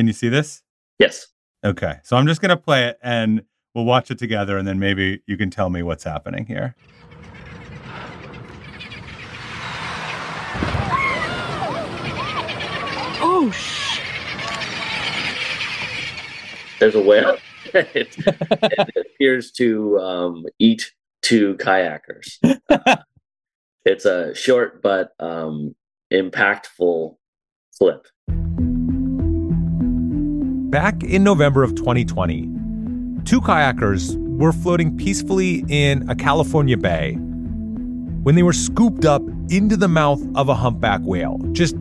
Can you see this? Yes. Okay. So I'm just going to play it and we'll watch it together and then maybe you can tell me what's happening here. Oh, sh! There's a whale. it, it appears to um, eat two kayakers. Uh, it's a short but um, impactful flip. Back in November of 2020, two kayakers were floating peacefully in a California bay when they were scooped up into the mouth of a humpback whale, just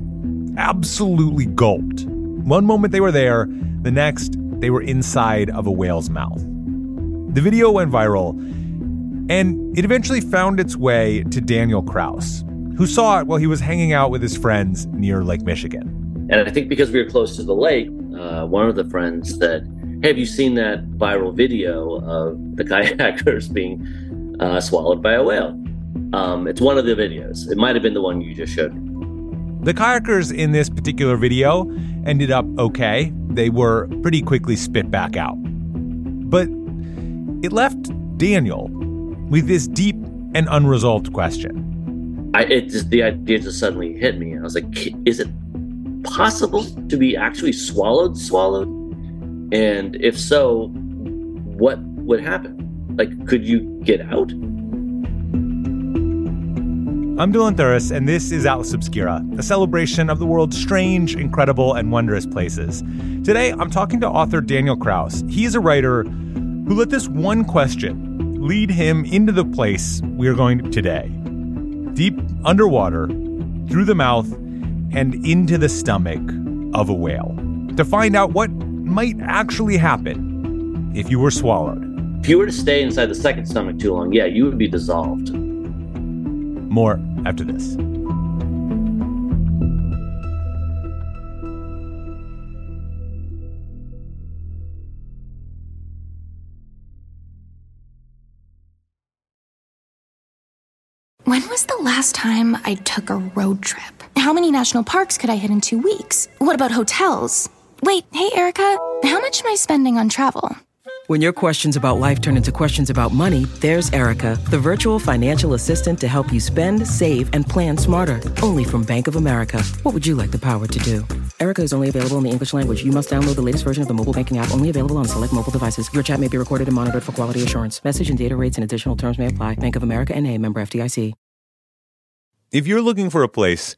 absolutely gulped. One moment they were there, the next they were inside of a whale's mouth. The video went viral, and it eventually found its way to Daniel Kraus, who saw it while he was hanging out with his friends near Lake Michigan. And I think because we were close to the lake, uh, one of the friends said, hey, Have you seen that viral video of the kayakers being uh, swallowed by a whale? Um, it's one of the videos. It might have been the one you just showed. The kayakers in this particular video ended up okay. They were pretty quickly spit back out. But it left Daniel with this deep and unresolved question. I, it just, the idea just suddenly hit me. I was like, is it possible to be actually swallowed, swallowed? And if so, what would happen? Like, could you get out? I'm Dylan Thuras, and this is Atlas Obscura, a celebration of the world's strange, incredible, and wondrous places. Today, I'm talking to author Daniel Kraus. He is a writer who let this one question lead him into the place we are going today deep underwater, through the mouth, and into the stomach of a whale to find out what might actually happen if you were swallowed. If you were to stay inside the second stomach too long, yeah, you would be dissolved. More after this. When was the last time I took a road trip? How many national parks could I hit in two weeks? What about hotels? Wait, hey, Erica, how much am I spending on travel? When your questions about life turn into questions about money, there's Erica, the virtual financial assistant to help you spend, save, and plan smarter. Only from Bank of America. What would you like the power to do? Erica is only available in the English language. You must download the latest version of the mobile banking app, only available on select mobile devices. Your chat may be recorded and monitored for quality assurance. Message and data rates and additional terms may apply. Bank of America and a member FDIC. If you're looking for a place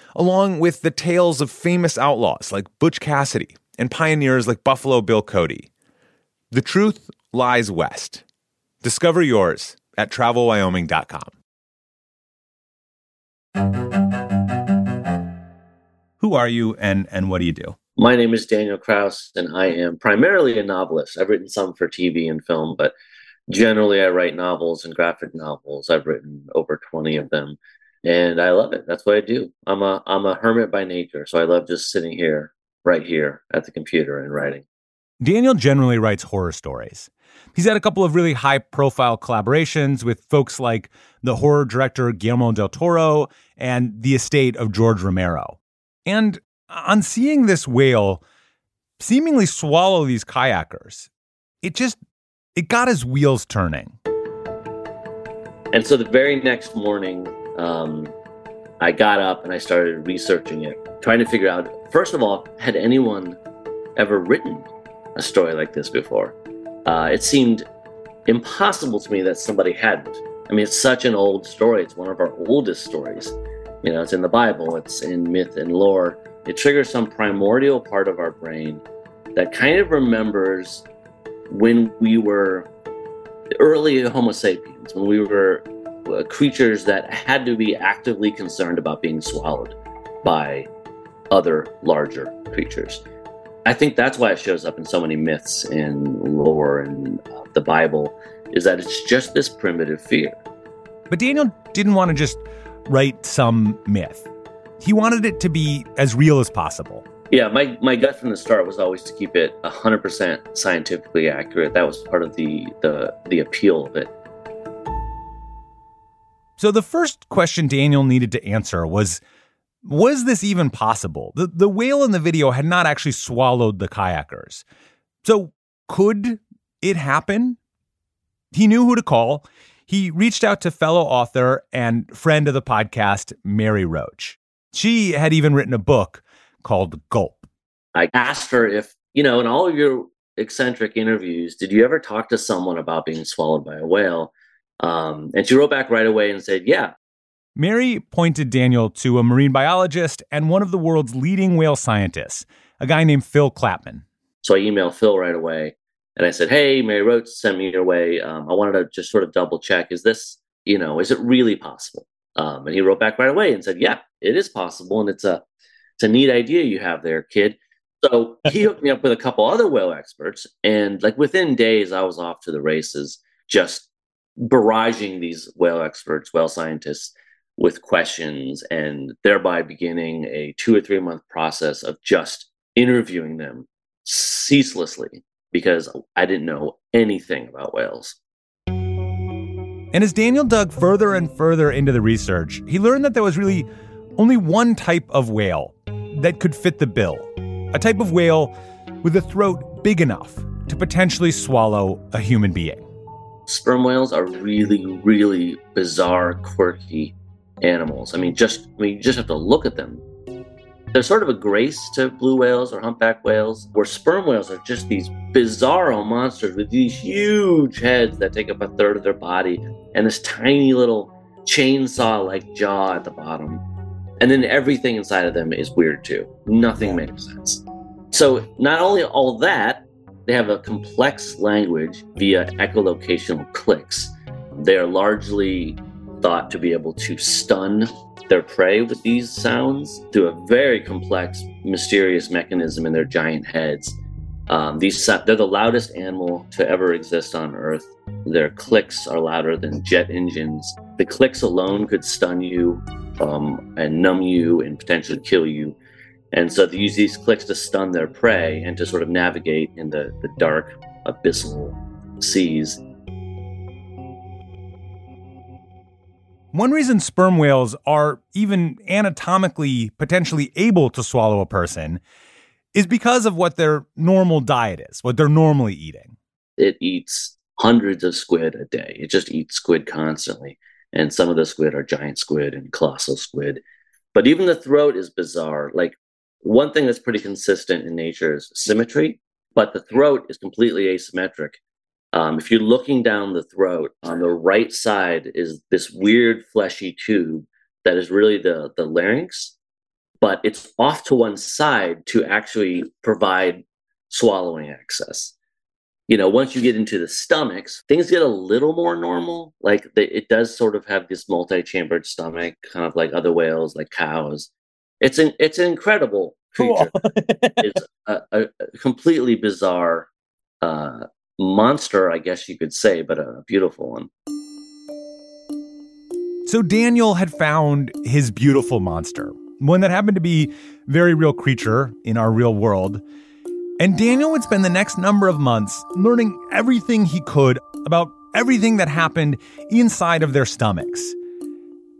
along with the tales of famous outlaws like Butch Cassidy and pioneers like Buffalo Bill Cody. The truth lies west. Discover yours at travelwyoming.com. Who are you and, and what do you do? My name is Daniel Kraus, and I am primarily a novelist. I've written some for TV and film, but generally I write novels and graphic novels. I've written over 20 of them, and I love it. That's what I do. I'm a I'm a hermit by nature, so I love just sitting here, right here at the computer and writing. Daniel generally writes horror stories. He's had a couple of really high profile collaborations with folks like the horror director Guillermo del Toro and the estate of George Romero. And on seeing this whale seemingly swallow these kayakers, it just it got his wheels turning. And so the very next morning, um, I got up and I started researching it, trying to figure out first of all, had anyone ever written a story like this before? Uh, it seemed impossible to me that somebody hadn't. I mean, it's such an old story. It's one of our oldest stories. You know, it's in the Bible, it's in myth and lore. It triggers some primordial part of our brain that kind of remembers when we were early Homo sapiens, when we were creatures that had to be actively concerned about being swallowed by other larger creatures. I think that's why it shows up in so many myths and lore and uh, the Bible is that it's just this primitive fear. But Daniel didn't want to just write some myth. He wanted it to be as real as possible. Yeah, my, my gut from the start was always to keep it 100% scientifically accurate. That was part of the, the, the appeal of it. So the first question Daniel needed to answer was was this even possible? The, the whale in the video had not actually swallowed the kayakers. So could it happen? He knew who to call. He reached out to fellow author and friend of the podcast, Mary Roach. She had even written a book called Gulp. I asked her if, you know, in all of your eccentric interviews, did you ever talk to someone about being swallowed by a whale? Um, and she wrote back right away and said, yeah. Mary pointed Daniel to a marine biologist and one of the world's leading whale scientists, a guy named Phil Clapham. So I emailed Phil right away and I said, Hey, Mary Roach sent me your way. Um, I wanted to just sort of double check. Is this, you know, is it really possible? Um, and he wrote back right away and said, Yeah, it is possible. And it's a, it's a neat idea you have there, kid. So he hooked me up with a couple other whale experts. And like within days, I was off to the races, just barraging these whale experts, whale scientists with questions, and thereby beginning a two or three month process of just interviewing them ceaselessly because I didn't know anything about whales. And as Daniel dug further and further into the research, he learned that there was really only one type of whale that could fit the bill a type of whale with a throat big enough to potentially swallow a human being. Sperm whales are really, really bizarre, quirky animals. I mean, just I mean, you just have to look at them. There's sort of a grace to blue whales or humpback whales, where sperm whales are just these bizarro monsters with these huge heads that take up a third of their body and this tiny little chainsaw like jaw at the bottom. And then everything inside of them is weird too. Nothing makes sense. So, not only all that, they have a complex language via echolocational clicks. They are largely thought to be able to stun their prey with these sounds through a very complex, mysterious mechanism in their giant heads. Um, these they're the loudest animal to ever exist on Earth. Their clicks are louder than jet engines. The clicks alone could stun you um, and numb you and potentially kill you. And so they use these clicks to stun their prey and to sort of navigate in the, the dark, abyssal seas. One reason sperm whales are even anatomically potentially able to swallow a person is because of what their normal diet is, what they're normally eating. It eats hundreds of squid a day. It just eats squid constantly. And some of the squid are giant squid and colossal squid. But even the throat is bizarre. Like one thing that's pretty consistent in nature is symmetry, but the throat is completely asymmetric. Um, if you're looking down the throat, on the right side is this weird fleshy tube that is really the, the larynx, but it's off to one side to actually provide swallowing access. You know, once you get into the stomachs, things get a little more normal. Like they, it does sort of have this multi-chambered stomach, kind of like other whales, like cows. It's an it's an incredible creature. Cool. it's a, a, completely bizarre uh, monster, I guess you could say, but a beautiful one. So Daniel had found his beautiful monster, one that happened to be very real creature in our real world. And Daniel would spend the next number of months learning everything he could about everything that happened inside of their stomachs.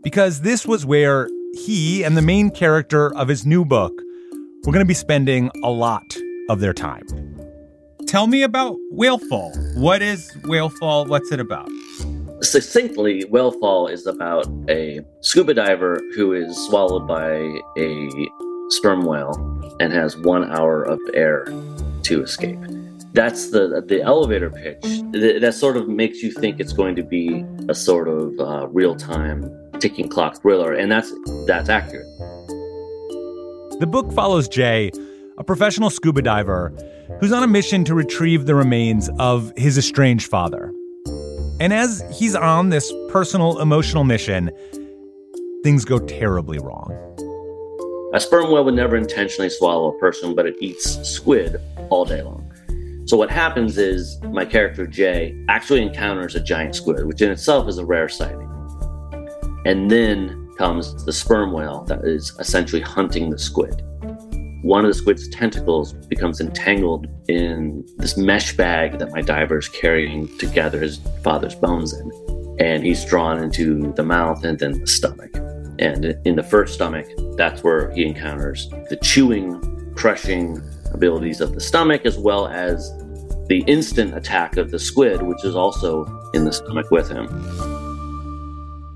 Because this was where he and the main character of his new book were going to be spending a lot of their time. Tell me about Whalefall. What is Whalefall? What's it about? Succinctly, Whalefall is about a scuba diver who is swallowed by a sperm whale and has one hour of air to escape. That's the the elevator pitch. That sort of makes you think it's going to be a sort of uh, real time ticking clock thriller, and that's that's accurate. The book follows Jay, a professional scuba diver who's on a mission to retrieve the remains of his estranged father. And as he's on this personal emotional mission, things go terribly wrong. A sperm whale would never intentionally swallow a person, but it eats squid all day long. So what happens is my character Jay actually encounters a giant squid, which in itself is a rare sighting. And then comes the sperm whale that is essentially hunting the squid. One of the squid's tentacles becomes entangled in this mesh bag that my diver is carrying to gather his father's bones in. And he's drawn into the mouth and then the stomach. And in the first stomach, that's where he encounters the chewing, crushing abilities of the stomach, as well as the instant attack of the squid, which is also in the stomach with him.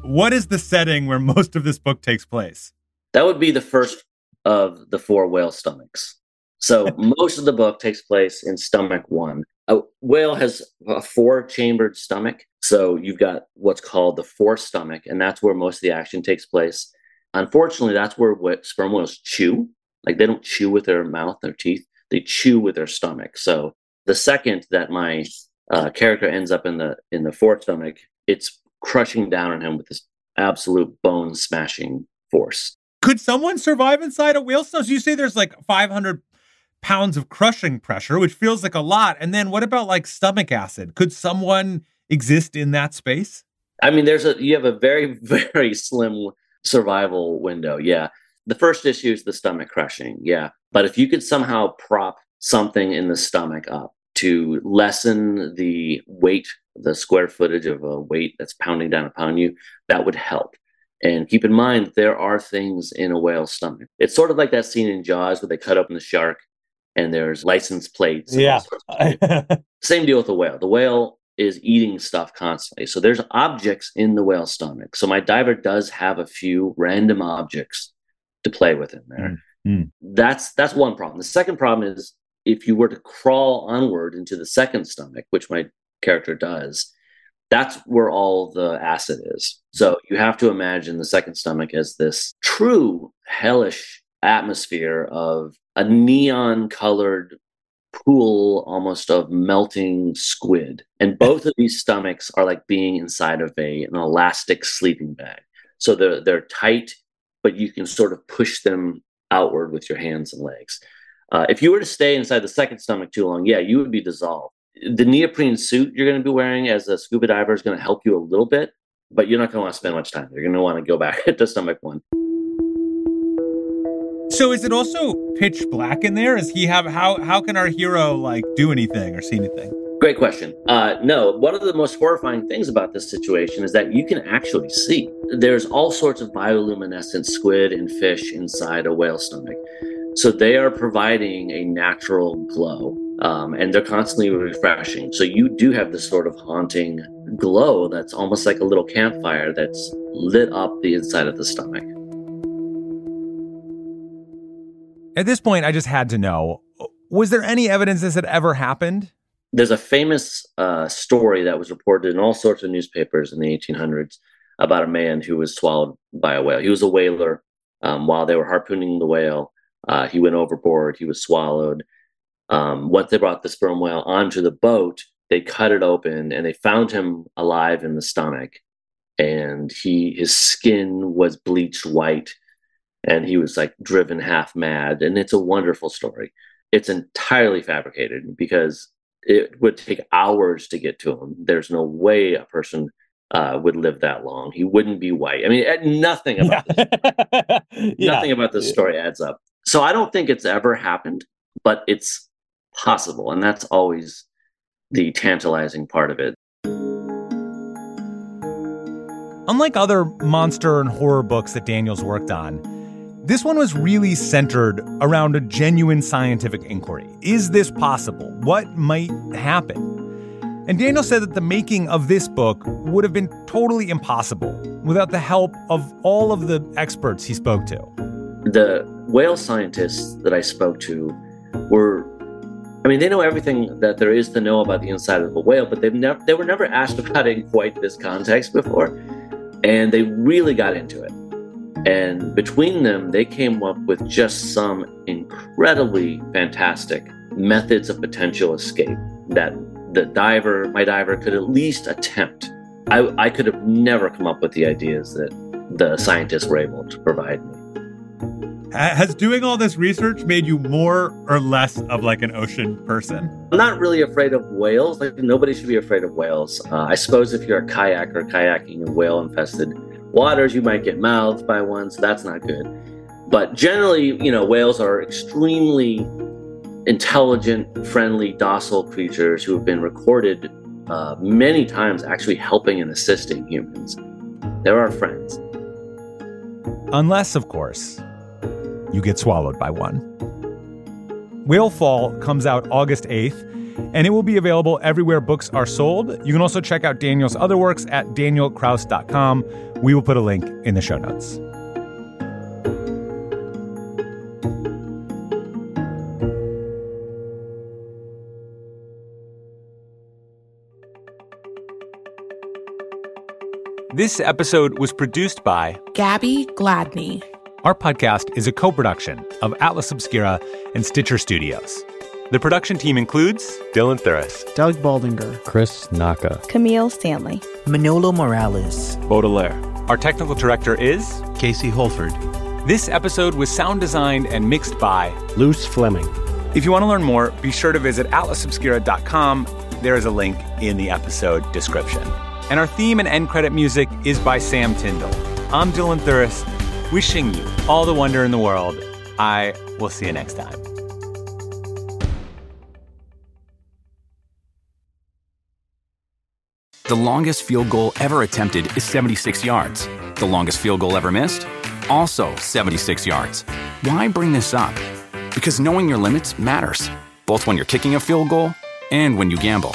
What is the setting where most of this book takes place? That would be the first of the four whale stomachs. So most of the book takes place in stomach one. A whale has a four chambered stomach. So you've got what's called the forestomach, and that's where most of the action takes place. Unfortunately, that's where what sperm whales chew. Like they don't chew with their mouth, their teeth, they chew with their stomach. So the second that my uh, character ends up in the in the fourth forestomach, it's crushing down on him with this absolute bone smashing force. Could someone survive inside a whale stomach? You say there's like 500 pounds of crushing pressure, which feels like a lot. And then what about like stomach acid? Could someone exist in that space? I mean, there's a you have a very very slim survival window. Yeah. The first issue is the stomach crushing. Yeah. But if you could somehow prop something in the stomach up to lessen the weight, the square footage of a weight that's pounding down upon you, that would help. And keep in mind, there are things in a whale's stomach. It's sort of like that scene in Jaws where they cut open the shark and there's license plates. Yeah. Same deal with the whale. The whale is eating stuff constantly. So there's objects in the whale's stomach. So my diver does have a few random objects to play with in there. Mm-hmm. That's that's one problem. The second problem is if you were to crawl onward into the second stomach, which my character does, that's where all the acid is. So you have to imagine the second stomach as this true hellish atmosphere of a neon colored pool almost of melting squid. And both of these stomachs are like being inside of a, an elastic sleeping bag. So they're, they're tight, but you can sort of push them outward with your hands and legs. Uh, if you were to stay inside the second stomach too long, yeah, you would be dissolved. The neoprene suit you're going to be wearing as a scuba diver is going to help you a little bit, but you're not going to want to spend much time. You're going to want to go back to stomach one. So is it also pitch black in there? Is he have how how can our hero like do anything or see anything? Great question. Uh, no, one of the most horrifying things about this situation is that you can actually see. There's all sorts of bioluminescent squid and fish inside a whale stomach. So they are providing a natural glow um, and they're constantly refreshing. So you do have this sort of haunting glow that's almost like a little campfire that's lit up the inside of the stomach. At this point, I just had to know was there any evidence this had ever happened? There's a famous uh, story that was reported in all sorts of newspapers in the 1800s about a man who was swallowed by a whale. He was a whaler. Um, while they were harpooning the whale, uh, he went overboard, he was swallowed. Um, once they brought the sperm whale onto the boat, they cut it open and they found him alive in the stomach. And he his skin was bleached white and he was like driven half mad. And it's a wonderful story. It's entirely fabricated because it would take hours to get to him. There's no way a person uh, would live that long. He wouldn't be white. I mean, eh, nothing about yeah. this, yeah. nothing about this story adds up. So I don't think it's ever happened, but it's possible, and that's always the tantalizing part of it. Unlike other monster and horror books that Daniel's worked on, this one was really centered around a genuine scientific inquiry. Is this possible? What might happen? And Daniel said that the making of this book would have been totally impossible without the help of all of the experts he spoke to. The whale scientists that I spoke to were I mean, they know everything that there is to know about the inside of a whale, but they've never they were never asked about it in quite this context before. And they really got into it. And between them, they came up with just some incredibly fantastic methods of potential escape that the diver, my diver, could at least attempt. I, I could have never come up with the ideas that the scientists were able to provide me. Has doing all this research made you more or less of like an ocean person? I'm not really afraid of whales. Like nobody should be afraid of whales. Uh, I suppose if you're a kayaker kayaking in whale infested waters, you might get mouthed by one, so that's not good. But generally, you know, whales are extremely intelligent, friendly, docile creatures who have been recorded uh, many times actually helping and assisting humans. They're our friends. Unless, of course, you get swallowed by one. Whalefall comes out August 8th, and it will be available everywhere books are sold. You can also check out Daniel's other works at danielkraus.com. We will put a link in the show notes. This episode was produced by Gabby Gladney. Our podcast is a co production of Atlas Obscura and Stitcher Studios. The production team includes Dylan Thuras, Doug Baldinger, Chris Naka, Camille Stanley, Manolo Morales, Baudelaire. Our technical director is Casey Holford. This episode was sound designed and mixed by Luce Fleming. If you want to learn more, be sure to visit atlasobscura.com. There is a link in the episode description. And our theme and end credit music is by Sam Tindall. I'm Dylan Thuras, wishing you all the wonder in the world. I will see you next time. The longest field goal ever attempted is 76 yards. The longest field goal ever missed? Also 76 yards. Why bring this up? Because knowing your limits matters, both when you're kicking a field goal and when you gamble.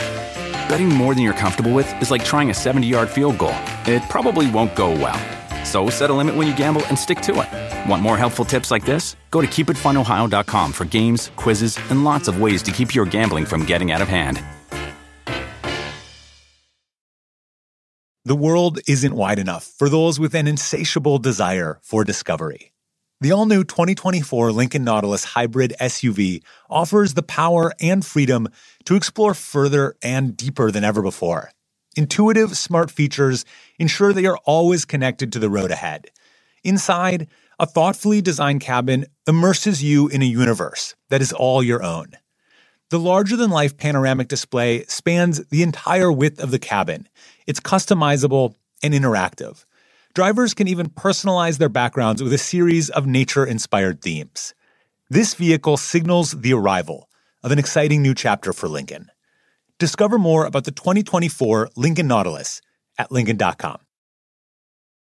Betting more than you're comfortable with is like trying a 70 yard field goal. It probably won't go well. So set a limit when you gamble and stick to it. Want more helpful tips like this? Go to keepitfunohio.com for games, quizzes, and lots of ways to keep your gambling from getting out of hand. The world isn't wide enough for those with an insatiable desire for discovery. The all new 2024 Lincoln Nautilus Hybrid SUV offers the power and freedom to explore further and deeper than ever before. Intuitive, smart features ensure that you're always connected to the road ahead. Inside, a thoughtfully designed cabin immerses you in a universe that is all your own. The larger than life panoramic display spans the entire width of the cabin. It's customizable and interactive. Drivers can even personalize their backgrounds with a series of nature inspired themes. This vehicle signals the arrival of an exciting new chapter for Lincoln. Discover more about the 2024 Lincoln Nautilus at Lincoln.com.